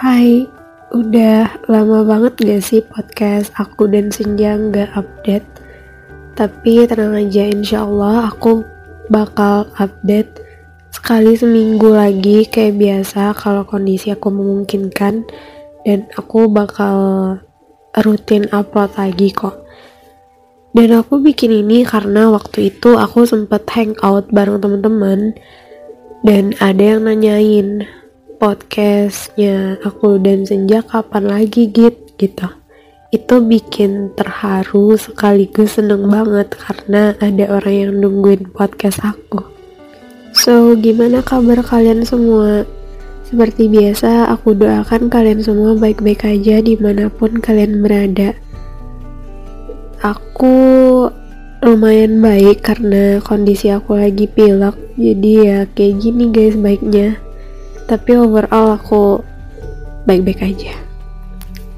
Hai, udah lama banget gak sih podcast aku dan Senja gak update? Tapi tenang aja insya Allah aku bakal update sekali seminggu lagi kayak biasa kalau kondisi aku memungkinkan. Dan aku bakal rutin upload lagi kok. Dan aku bikin ini karena waktu itu aku sempet hangout bareng teman-teman Dan ada yang nanyain podcastnya aku dan Senja kapan lagi git? Gitu. Itu bikin terharu sekaligus seneng banget karena ada orang yang nungguin podcast aku. So gimana kabar kalian semua? Seperti biasa aku doakan kalian semua baik-baik aja di mana pun kalian berada. Aku lumayan baik karena kondisi aku lagi pilek. Jadi ya kayak gini guys baiknya. Tapi overall aku baik-baik aja.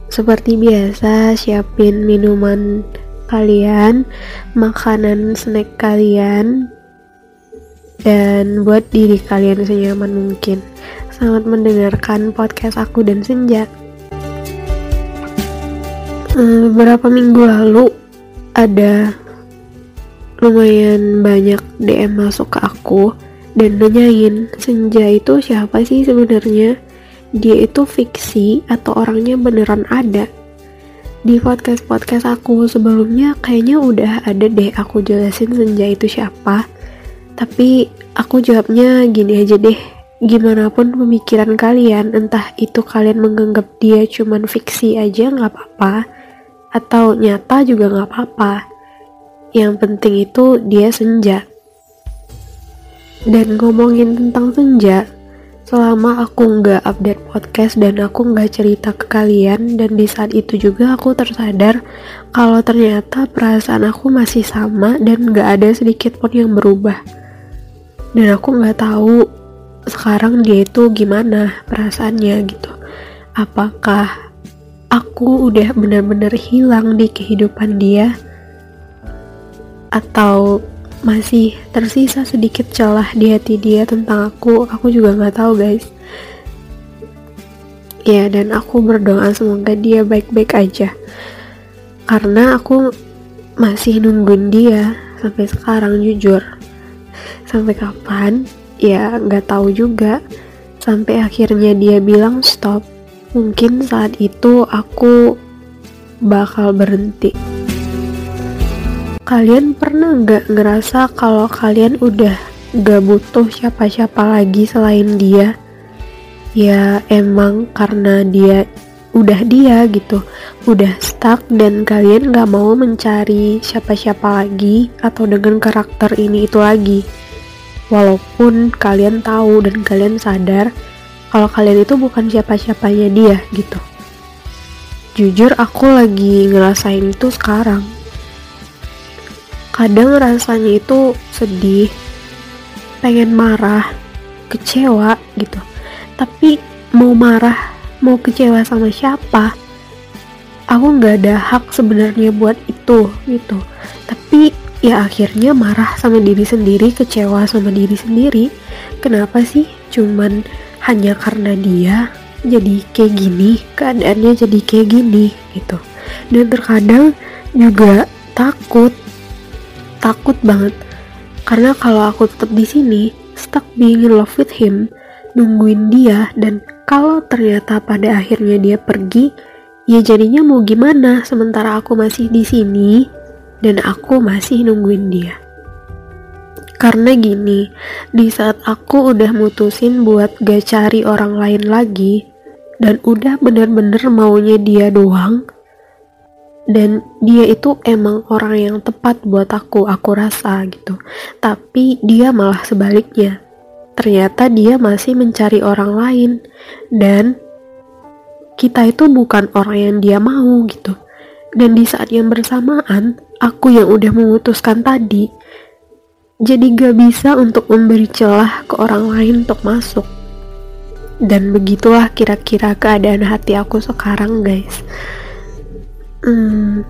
Seperti biasa siapin minuman kalian makanan snack kalian dan buat diri kalian senyaman mungkin. Selamat mendengarkan podcast aku dan Senja. Hmm, beberapa minggu lalu ada lumayan banyak DM masuk ke aku dan nanyain senja itu siapa sih sebenarnya? Dia itu fiksi atau orangnya beneran ada? Di podcast podcast aku sebelumnya kayaknya udah ada deh aku jelasin senja itu siapa. Tapi aku jawabnya gini aja deh. Gimana pun pemikiran kalian entah itu kalian menganggap dia cuman fiksi aja nggak apa-apa atau nyata juga nggak apa-apa yang penting itu dia senja dan ngomongin tentang senja, selama aku nggak update podcast dan aku nggak cerita ke kalian dan di saat itu juga aku tersadar kalau ternyata perasaan aku masih sama dan nggak ada sedikit pun yang berubah. Dan aku nggak tahu sekarang dia itu gimana perasaannya gitu. Apakah aku udah benar-benar hilang di kehidupan dia? Atau masih tersisa sedikit celah di hati dia tentang aku aku juga nggak tahu guys. Ya dan aku berdoa semoga dia baik-baik aja. Karena aku masih nungguin dia sampai sekarang jujur. Sampai kapan? Ya nggak tahu juga. Sampai akhirnya dia bilang stop. Mungkin saat itu aku bakal berhenti Kalian pernah nggak ngerasa kalau kalian udah gak butuh siapa-siapa lagi selain dia? Ya emang karena dia udah dia gitu, udah stuck dan kalian gak mau mencari siapa-siapa lagi atau dengan karakter ini itu lagi. Walaupun kalian tahu dan kalian sadar kalau kalian itu bukan siapa-siapanya dia gitu. Jujur aku lagi ngerasain itu sekarang kadang rasanya itu sedih pengen marah kecewa gitu. Tapi mau marah mau kecewa sama siapa aku nggak ada hak sebenarnya buat itu gitu. Tapi ya akhirnya marah sama diri sendiri kecewa sama diri sendiri. Kenapa sih cuman hanya karena dia jadi kayak gini keadaannya jadi kayak gini gitu? Dan terkadang juga takut takut banget. Karena kalau aku tetap di sini stuck being in love with him nungguin dia dan kalau ternyata pada akhirnya dia pergi ya jadinya mau gimana sementara aku masih di sini dan aku masih nungguin dia. Karena gini di saat aku udah mutusin buat gak cari orang lain lagi dan udah bener-bener maunya dia doang dan dia itu emang orang yang tepat buat aku aku rasa gitu. Tapi dia malah sebaliknya. Ternyata dia masih mencari orang lain. Dan kita itu bukan orang yang dia mau gitu. Dan di saat yang bersamaan aku yang udah memutuskan tadi jadi gak bisa untuk memberi celah ke orang lain untuk masuk. Dan begitulah kira-kira keadaan hati aku sekarang guys Hmm,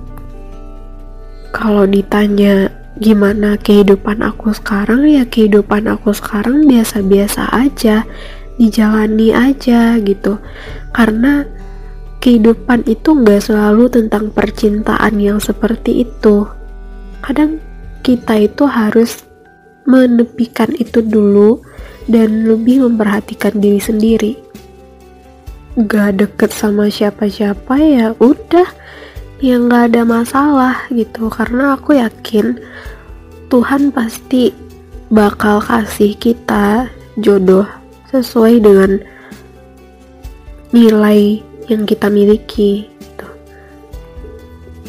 kalau ditanya gimana kehidupan aku sekarang ya kehidupan aku sekarang biasa-biasa aja dijalani aja gitu. Karena kehidupan itu nggak selalu tentang percintaan yang seperti itu. Kadang kita itu harus menepikan itu dulu dan lebih memperhatikan diri sendiri. Gak deket sama siapa-siapa ya udah ya nggak ada masalah gitu. Karena aku yakin Tuhan pasti bakal kasih kita jodoh sesuai dengan nilai yang kita miliki gitu.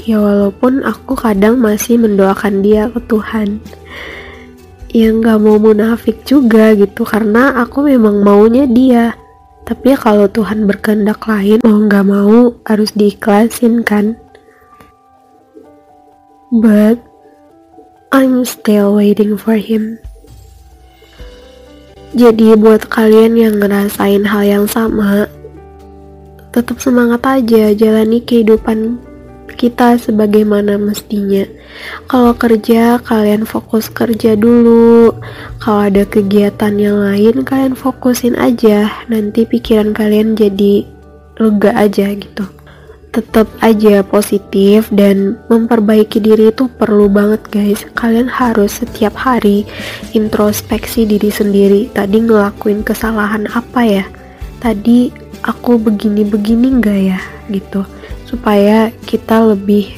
ya walaupun aku kadang masih mendoakan dia ke Tuhan. Ya nggak mau munafik juga gitu. Karena aku memang maunya dia. Tapi kalau Tuhan berkehendak lain mau nggak mau harus diikhlasin kan but I'm still waiting for him. Jadi buat kalian yang ngerasain hal yang sama, tetap semangat aja jalani kehidupan kita sebagaimana mestinya. Kalau kerja, kalian fokus kerja dulu. Kalau ada kegiatan yang lain, kalian fokusin aja. Nanti pikiran kalian jadi lega aja gitu tetap aja positif dan memperbaiki diri itu perlu banget guys. Kalian harus setiap hari introspeksi diri sendiri. Tadi ngelakuin kesalahan apa ya? Tadi aku begini-begini enggak ya? Gitu. Supaya kita lebih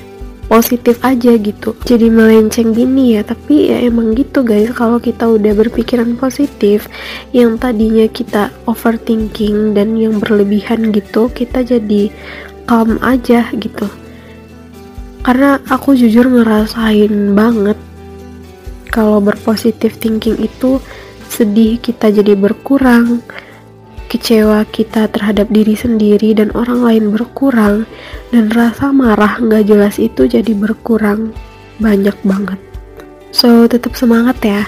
positif aja gitu. Jadi melenceng gini ya. Tapi ya emang gitu guys. Kalau kita udah berpikiran positif yang tadinya kita overthinking dan yang berlebihan gitu kita jadi calm aja gitu. Karena aku jujur ngerasain banget kalau berpositif thinking itu sedih kita jadi berkurang kecewa kita terhadap diri sendiri dan orang lain berkurang dan rasa marah nggak jelas itu jadi berkurang banyak banget. So tetap semangat ya.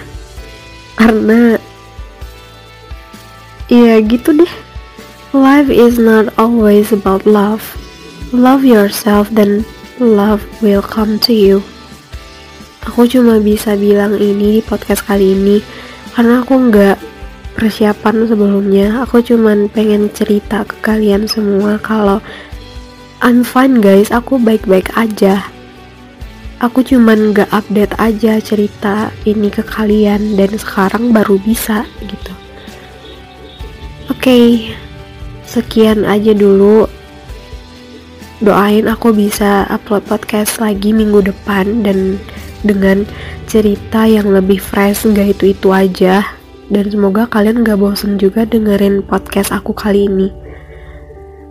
Karena ya gitu deh. Life is not always about love love yourself dan love will come to you. Aku cuma bisa bilang ini di podcast kali ini karena aku nggak persiapan sebelumnya. Aku cuma pengen cerita ke kalian semua kalau I'm fine guys, aku baik-baik aja. Aku cuman nggak update aja cerita ini ke kalian dan sekarang baru bisa gitu. Oke, okay, sekian aja dulu doain aku bisa upload podcast lagi minggu depan dan dengan cerita yang lebih fresh nggak itu itu aja. Dan semoga kalian gak bosen juga dengerin podcast aku kali ini.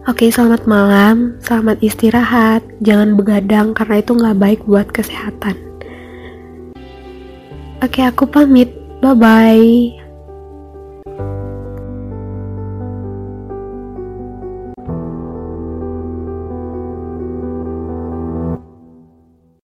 Oke selamat malam, selamat istirahat, jangan begadang karena itu nggak baik buat kesehatan. Oke aku pamit, bye bye